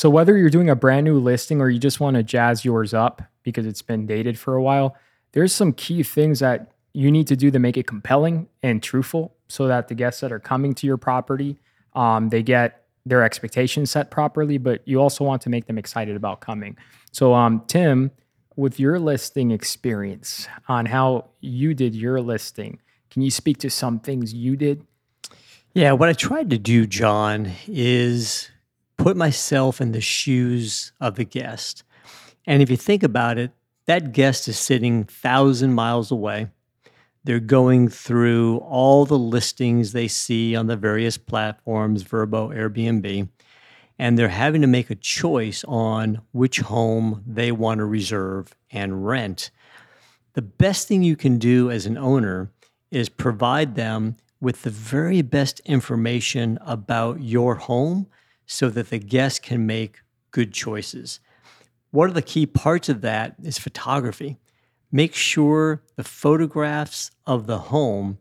So, whether you're doing a brand new listing or you just want to jazz yours up because it's been dated for a while, there's some key things that you need to do to make it compelling and truthful so that the guests that are coming to your property um, they get their expectations set properly but you also want to make them excited about coming. So um, tim with your listing experience on how you did your listing can you speak to some things you did? Yeah what i tried to do john is put myself in the shoes of the guest. And if you think about it, that guest is sitting thousand miles away. They're going through all the listings they see on the various platforms, VRBO, Airbnb, and they're having to make a choice on which home they want to reserve and rent. The best thing you can do as an owner is provide them with the very best information about your home so that the guest can make good choices. One of the key parts of that is photography. Make sure the photographs of the home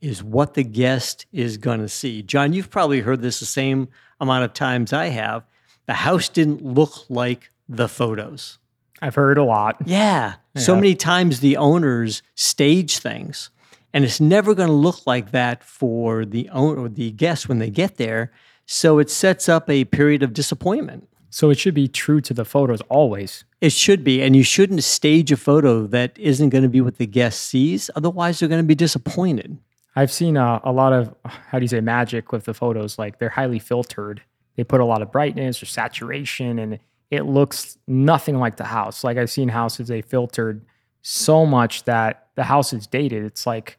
is what the guest is going to see. John, you've probably heard this the same amount of times I have. The house didn't look like the photos. I've heard a lot. Yeah. yeah. So many times the owners stage things, and it's never going to look like that for the owner or the guest when they get there so it sets up a period of disappointment. So it should be true to the photos always. It should be. And you shouldn't stage a photo that isn't going to be what the guest sees. Otherwise, they're going to be disappointed. I've seen uh, a lot of, how do you say, magic with the photos. Like they're highly filtered. They put a lot of brightness or saturation, and it looks nothing like the house. Like I've seen houses they filtered so much that the house is dated. It's like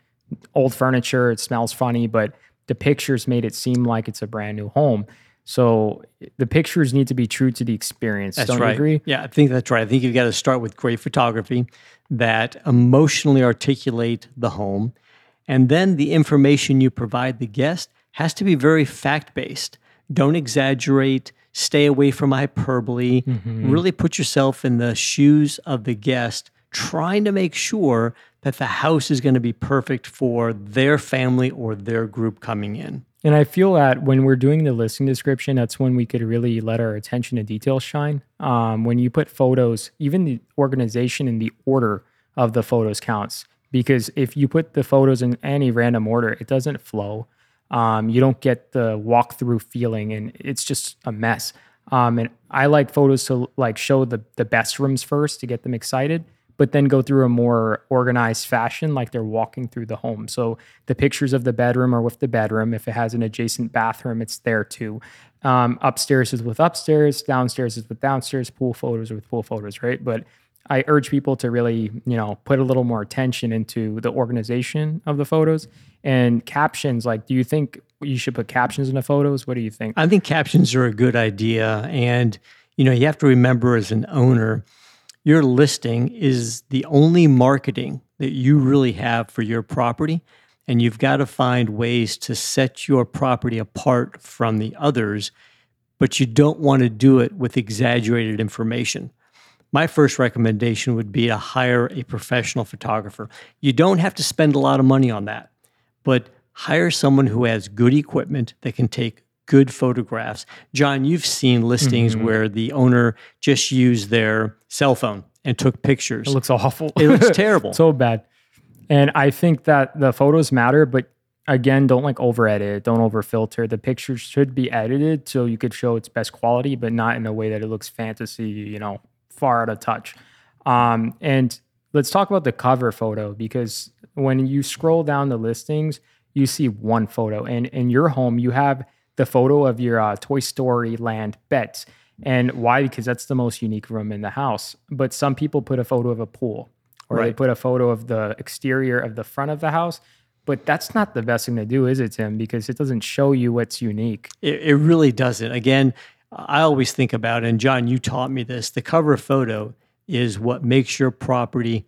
old furniture. It smells funny, but the pictures made it seem like it's a brand new home. So the pictures need to be true to the experience. That's Don't right. you agree? Yeah, I think that's right. I think you've got to start with great photography that emotionally articulate the home. And then the information you provide the guest has to be very fact based. Don't exaggerate, stay away from hyperbole. Mm-hmm. Really put yourself in the shoes of the guest, trying to make sure that the house is going to be perfect for their family or their group coming in. And I feel that when we're doing the listing description, that's when we could really let our attention to detail shine. Um, when you put photos, even the organization and the order of the photos counts. Because if you put the photos in any random order, it doesn't flow. Um, you don't get the walkthrough feeling, and it's just a mess. Um, and I like photos to like show the the best rooms first to get them excited, but then go through a more organized fashion, like they're walking through the home. So the pictures of the bedroom are with the bedroom. If it has an adjacent bathroom, it's there too. Um, upstairs is with upstairs, downstairs is with downstairs, pool photos are with pool photos, right? But I urge people to really, you know, put a little more attention into the organization of the photos and captions. Like, do you think you should put captions in the photos? What do you think? I think captions are a good idea. And, you know, you have to remember as an owner, your listing is the only marketing that you really have for your property. And you've got to find ways to set your property apart from the others, but you don't want to do it with exaggerated information. My first recommendation would be to hire a professional photographer. You don't have to spend a lot of money on that, but hire someone who has good equipment that can take good photographs. John, you've seen listings mm-hmm. where the owner just used their cell phone and took pictures. It looks awful. It looks terrible. so bad. And I think that the photos matter, but again, don't like over edit, don't over filter. The pictures should be edited so you could show its best quality, but not in a way that it looks fantasy, you know, far out of touch. Um, and let's talk about the cover photo because when you scroll down the listings, you see one photo, and in your home, you have the photo of your uh, Toy Story Land beds. And why? Because that's the most unique room in the house. But some people put a photo of a pool or right. they put a photo of the exterior of the front of the house. But that's not the best thing to do, is it, Tim? Because it doesn't show you what's unique. It, it really doesn't. Again, I always think about, and John, you taught me this the cover photo is what makes your property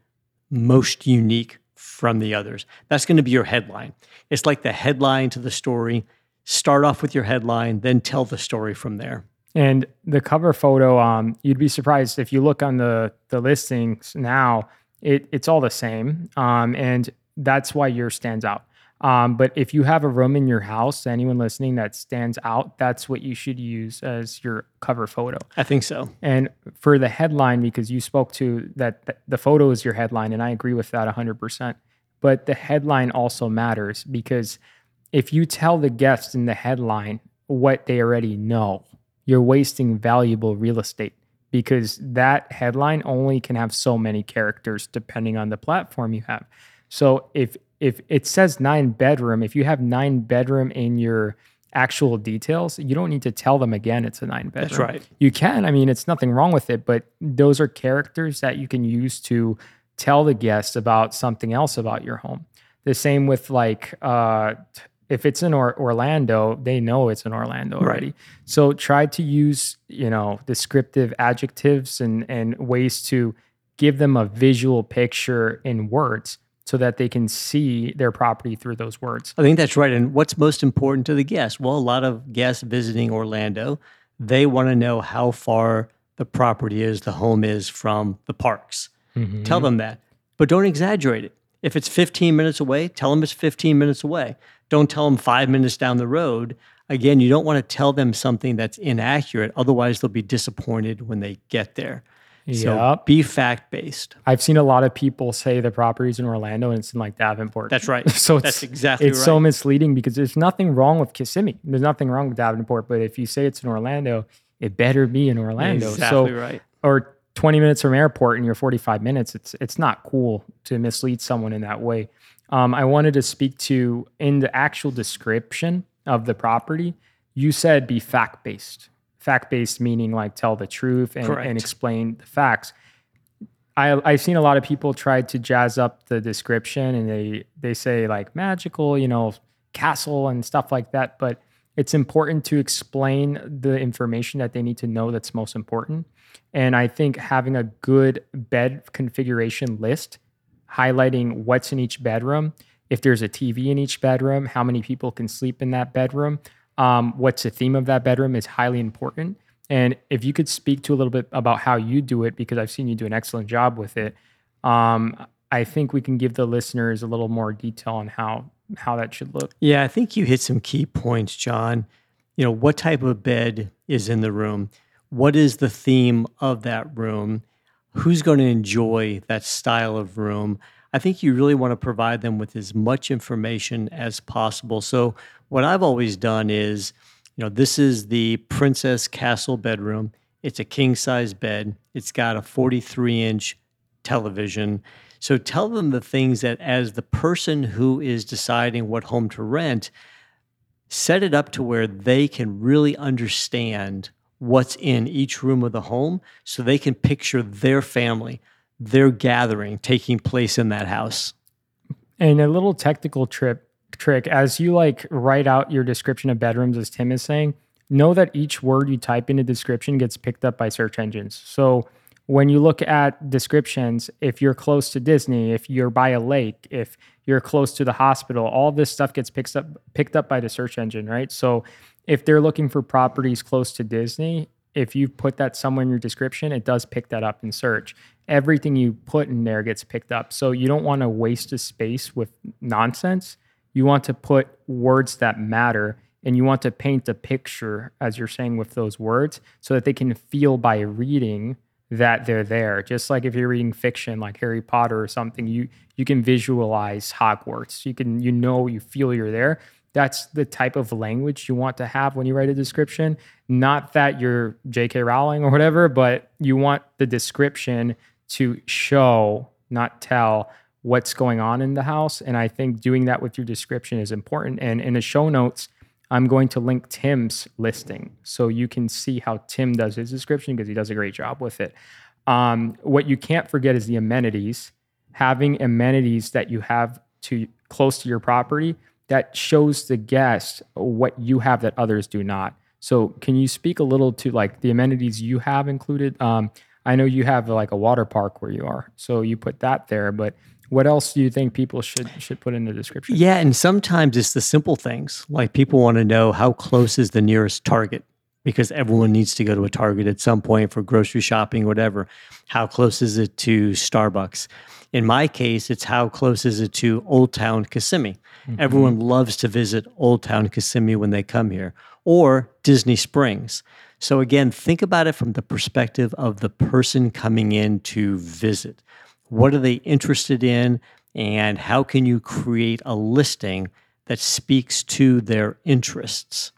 most unique from the others. That's going to be your headline. It's like the headline to the story. Start off with your headline, then tell the story from there. And the cover photo, um, you'd be surprised if you look on the the listings now. It it's all the same, um, and that's why yours stands out. Um, but if you have a room in your house, anyone listening that stands out, that's what you should use as your cover photo. I think so. And for the headline, because you spoke to that, the photo is your headline, and I agree with that 100%. But the headline also matters because if you tell the guests in the headline what they already know, you're wasting valuable real estate because that headline only can have so many characters depending on the platform you have. So if if it says nine bedroom, if you have nine bedroom in your actual details, you don't need to tell them again it's a nine bedroom. That's right. You can. I mean, it's nothing wrong with it, but those are characters that you can use to tell the guests about something else about your home. The same with like uh, if it's in or- Orlando, they know it's in Orlando already. Right. So try to use, you know, descriptive adjectives and and ways to give them a visual picture in words so that they can see their property through those words. I think that's right. And what's most important to the guests? Well, a lot of guests visiting Orlando, they want to know how far the property is, the home is from the parks. Mm-hmm. Tell them that, but don't exaggerate it. If it's 15 minutes away, tell them it's 15 minutes away. Don't tell them five minutes down the road. Again, you don't want to tell them something that's inaccurate. Otherwise, they'll be disappointed when they get there. So yep. be fact based. I've seen a lot of people say the property's in Orlando and it's in like Davenport. That's right. so that's exactly it's right. so misleading because there's nothing wrong with Kissimmee. There's nothing wrong with Davenport, but if you say it's in Orlando, it better be in Orlando. Exactly so, right. Or 20 minutes from airport and you're 45 minutes. It's it's not cool to mislead someone in that way. Um, I wanted to speak to in the actual description of the property. You said be fact based fact based meaning like tell the truth and, and explain the facts. I, I've seen a lot of people try to jazz up the description and they they say like magical, you know, castle and stuff like that. But it's important to explain the information that they need to know that's most important. And I think having a good bed configuration list highlighting what's in each bedroom, if there's a TV in each bedroom, how many people can sleep in that bedroom, um, what's the theme of that bedroom is highly important. And if you could speak to a little bit about how you do it, because I've seen you do an excellent job with it, um, I think we can give the listeners a little more detail on how how that should look. Yeah, I think you hit some key points, John. You know, what type of bed is in the room? What is the theme of that room? Who's going to enjoy that style of room? I think you really want to provide them with as much information as possible. So, what I've always done is, you know, this is the Princess Castle bedroom. It's a king size bed, it's got a 43 inch television. So, tell them the things that, as the person who is deciding what home to rent, set it up to where they can really understand what's in each room of the home so they can picture their family their gathering taking place in that house. And a little technical trip trick as you like write out your description of bedrooms as Tim is saying, know that each word you type in a description gets picked up by search engines. So when you look at descriptions, if you're close to Disney, if you're by a lake, if you're close to the hospital, all this stuff gets picked up picked up by the search engine, right? So if they're looking for properties close to Disney, if you put that somewhere in your description, it does pick that up in search. Everything you put in there gets picked up. So you don't want to waste a space with nonsense. You want to put words that matter and you want to paint a picture, as you're saying, with those words so that they can feel by reading that they're there. Just like if you're reading fiction like Harry Potter or something, you you can visualize Hogwarts. You can you know you feel you're there that's the type of language you want to have when you write a description. Not that you're J.K. Rowling or whatever, but you want the description to show, not tell, what's going on in the house. And I think doing that with your description is important. And in the show notes, I'm going to link Tim's listing so you can see how Tim does his description because he does a great job with it. Um, what you can't forget is the amenities. Having amenities that you have to close to your property that shows the guest what you have that others do not. So, can you speak a little to like the amenities you have included? Um, I know you have like a water park where you are, so you put that there. But what else do you think people should should put in the description? Yeah, and sometimes it's the simple things like people want to know how close is the nearest Target because everyone needs to go to a Target at some point for grocery shopping, whatever. How close is it to Starbucks? In my case, it's how close is it to Old Town Kissimmee? Mm-hmm. Everyone loves to visit Old Town Kissimmee when they come here, or Disney Springs. So, again, think about it from the perspective of the person coming in to visit. What are they interested in? And how can you create a listing that speaks to their interests?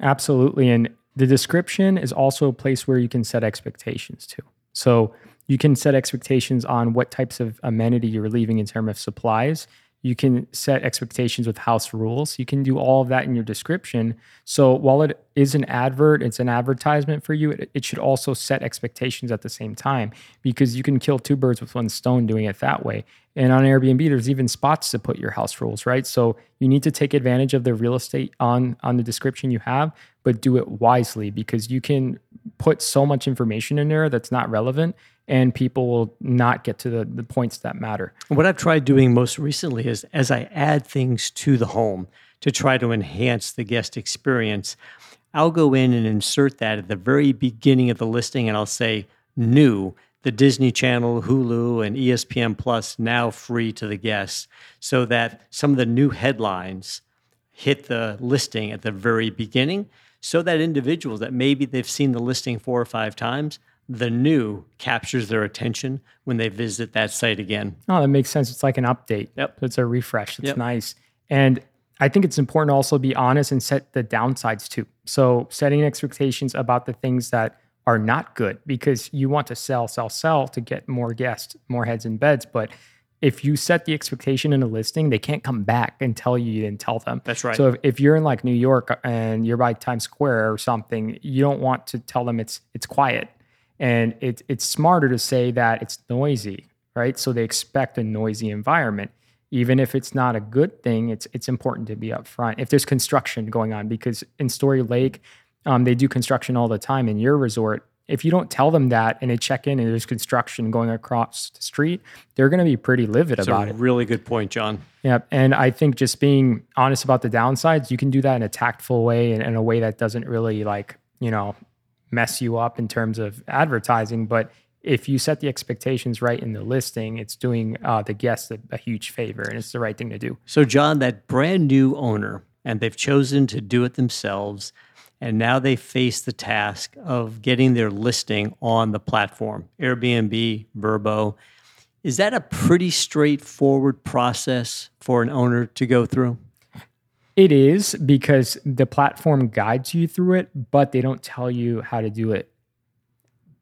Absolutely. And the description is also a place where you can set expectations too. So you can set expectations on what types of amenity you're leaving in terms of supplies. You can set expectations with house rules. You can do all of that in your description. So while it is an advert, it's an advertisement for you, it, it, should also set expectations at the same time because you can kill two birds with one stone doing it that way. And on Airbnb, there's even spots to put your house rules, right? So you need to take advantage of the real estate on on the description you have, but do it wisely because you can put so much information in there that's not relevant and people will not get to the, the points that matter. What I've tried doing most recently is as I add things to the home to try to enhance the guest experience, I'll go in and insert that at the very beginning of the listing and I'll say new, the Disney Channel, Hulu, and ESPN Plus now free to the guests so that some of the new headlines hit the listing at the very beginning so that individuals that maybe they've seen the listing four or five times the new captures their attention when they visit that site again. Oh, that makes sense. It's like an update. Yep. It's a refresh. It's yep. nice. And I think it's important to also be honest and set the downsides too. So setting expectations about the things that are not good because you want to sell, sell, sell to get more guests, more heads in beds. But if you set the expectation in a listing, they can't come back and tell you you didn't tell them. That's right. So if, if you're in like New York and you're by Times Square or something, you don't want to tell them it's it's quiet and it, it's smarter to say that it's noisy, right? So they expect a noisy environment. Even if it's not a good thing, it's it's important to be upfront. If there's construction going on, because in Storey Lake, um, they do construction all the time in your resort. If you don't tell them that and they check in and there's construction going across the street, they're going to be pretty livid That's about it. Really good point, John. Yeah, and I think just being honest about the downsides, you can do that in a tactful way and in a way that doesn't really like you know mess you up in terms of advertising. But if you set the expectations right in the listing, it's doing uh, the guest a, a huge favor and it's the right thing to do. So, John, that brand new owner, and they've chosen to do it themselves. And now they face the task of getting their listing on the platform Airbnb, VRBO. Is that a pretty straightforward process for an owner to go through? It is because the platform guides you through it, but they don't tell you how to do it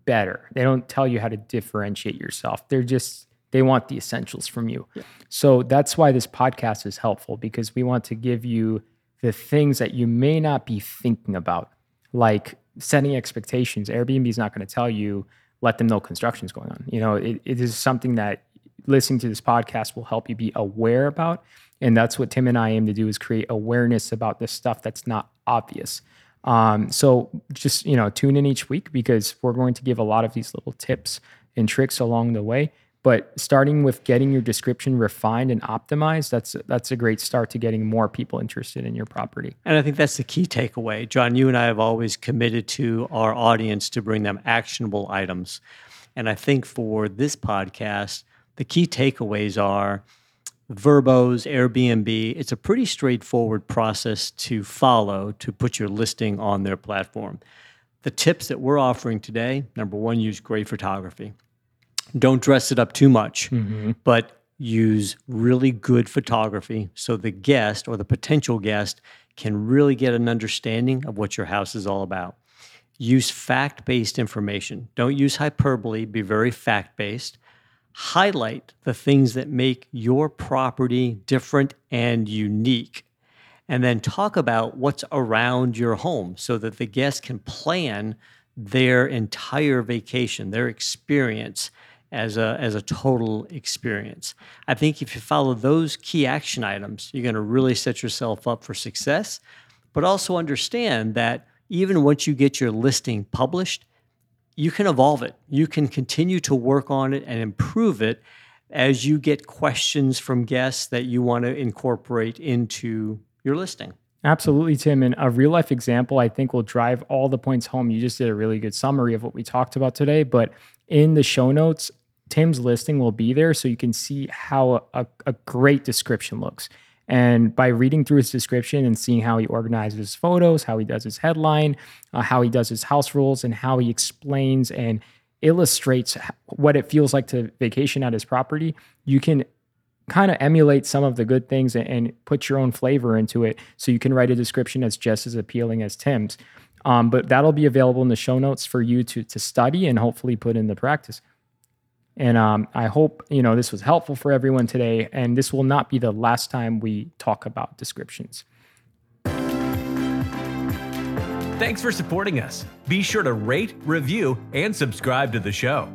better. They don't tell you how to differentiate yourself. They're just they want the essentials from you. Yeah. So that's why this podcast is helpful because we want to give you the things that you may not be thinking about, like setting expectations. Airbnb is not going to tell you let them know construction is going on. You know, it, it is something that listening to this podcast will help you be aware about and that's what Tim and I aim to do is create awareness about this stuff that's not obvious. Um, so just you know, tune in each week because we're going to give a lot of these little tips and tricks along the way. But starting with getting your description refined and optimized, that's that's a great start to getting more people interested in your property. And I think that's the key takeaway. John, you and I have always committed to our audience to bring them actionable items. And I think for this podcast, the key takeaways are VRBOs, Airbnb, it's a pretty straightforward process to follow to put your listing on their platform. The tips that we're offering today number one, use great photography. Don't dress it up too much, mm-hmm. but use really good photography so the guest or the potential guest can really get an understanding of what your house is all about. Use fact based information. Don't use hyperbole, be very fact based highlight the things that make your property different and unique. And then talk about what's around your home so that the guest can plan their entire vacation, their experience, as a as a total experience. I think if you follow those key action items, you're going to really set yourself up for success. But also understand that even once you get your listing published, you can evolve it. You can continue to work on it and improve it as you get questions from guests that you want to incorporate into your listing. Absolutely, Tim. And a real life example, I think, will drive all the points home. You just did a really good summary of what we talked about today. But in the show notes, Tim's listing will be there so you can see how a, a great description looks. And by reading through his description and seeing how he organizes his photos, how he does his headline, uh, how he does his house rules, and how he explains and illustrates what it feels like to vacation at his property, you can kind of emulate some of the good things and, and, put your own flavor into it so you can write a description that's just as appealing as Tim's. Um, but that'll be available in the show notes for you to, to study and hopefully put into practice. And um, I hope you know this was helpful for everyone today. And this will not be the last time we talk about descriptions. Thanks for supporting us. Be sure to rate, review, and subscribe to the show.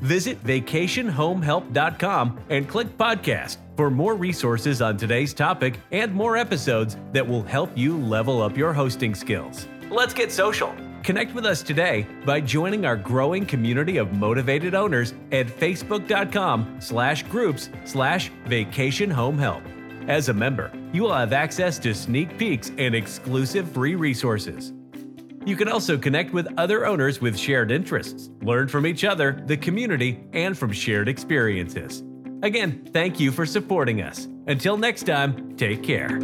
Visit vacationhomehelp.com and click podcast for more resources on today's topic and more episodes that will help you level up your hosting skills. Let's get social. Connect with us today by joining our growing community of motivated owners at facebook.com slash groups slash vacation home help. As a member, you will have access to sneak peeks and exclusive free resources. You can also connect with other owners with shared interests, learn from each other, the community, and from shared experiences. Again, thank you for supporting us. Until next time, take care.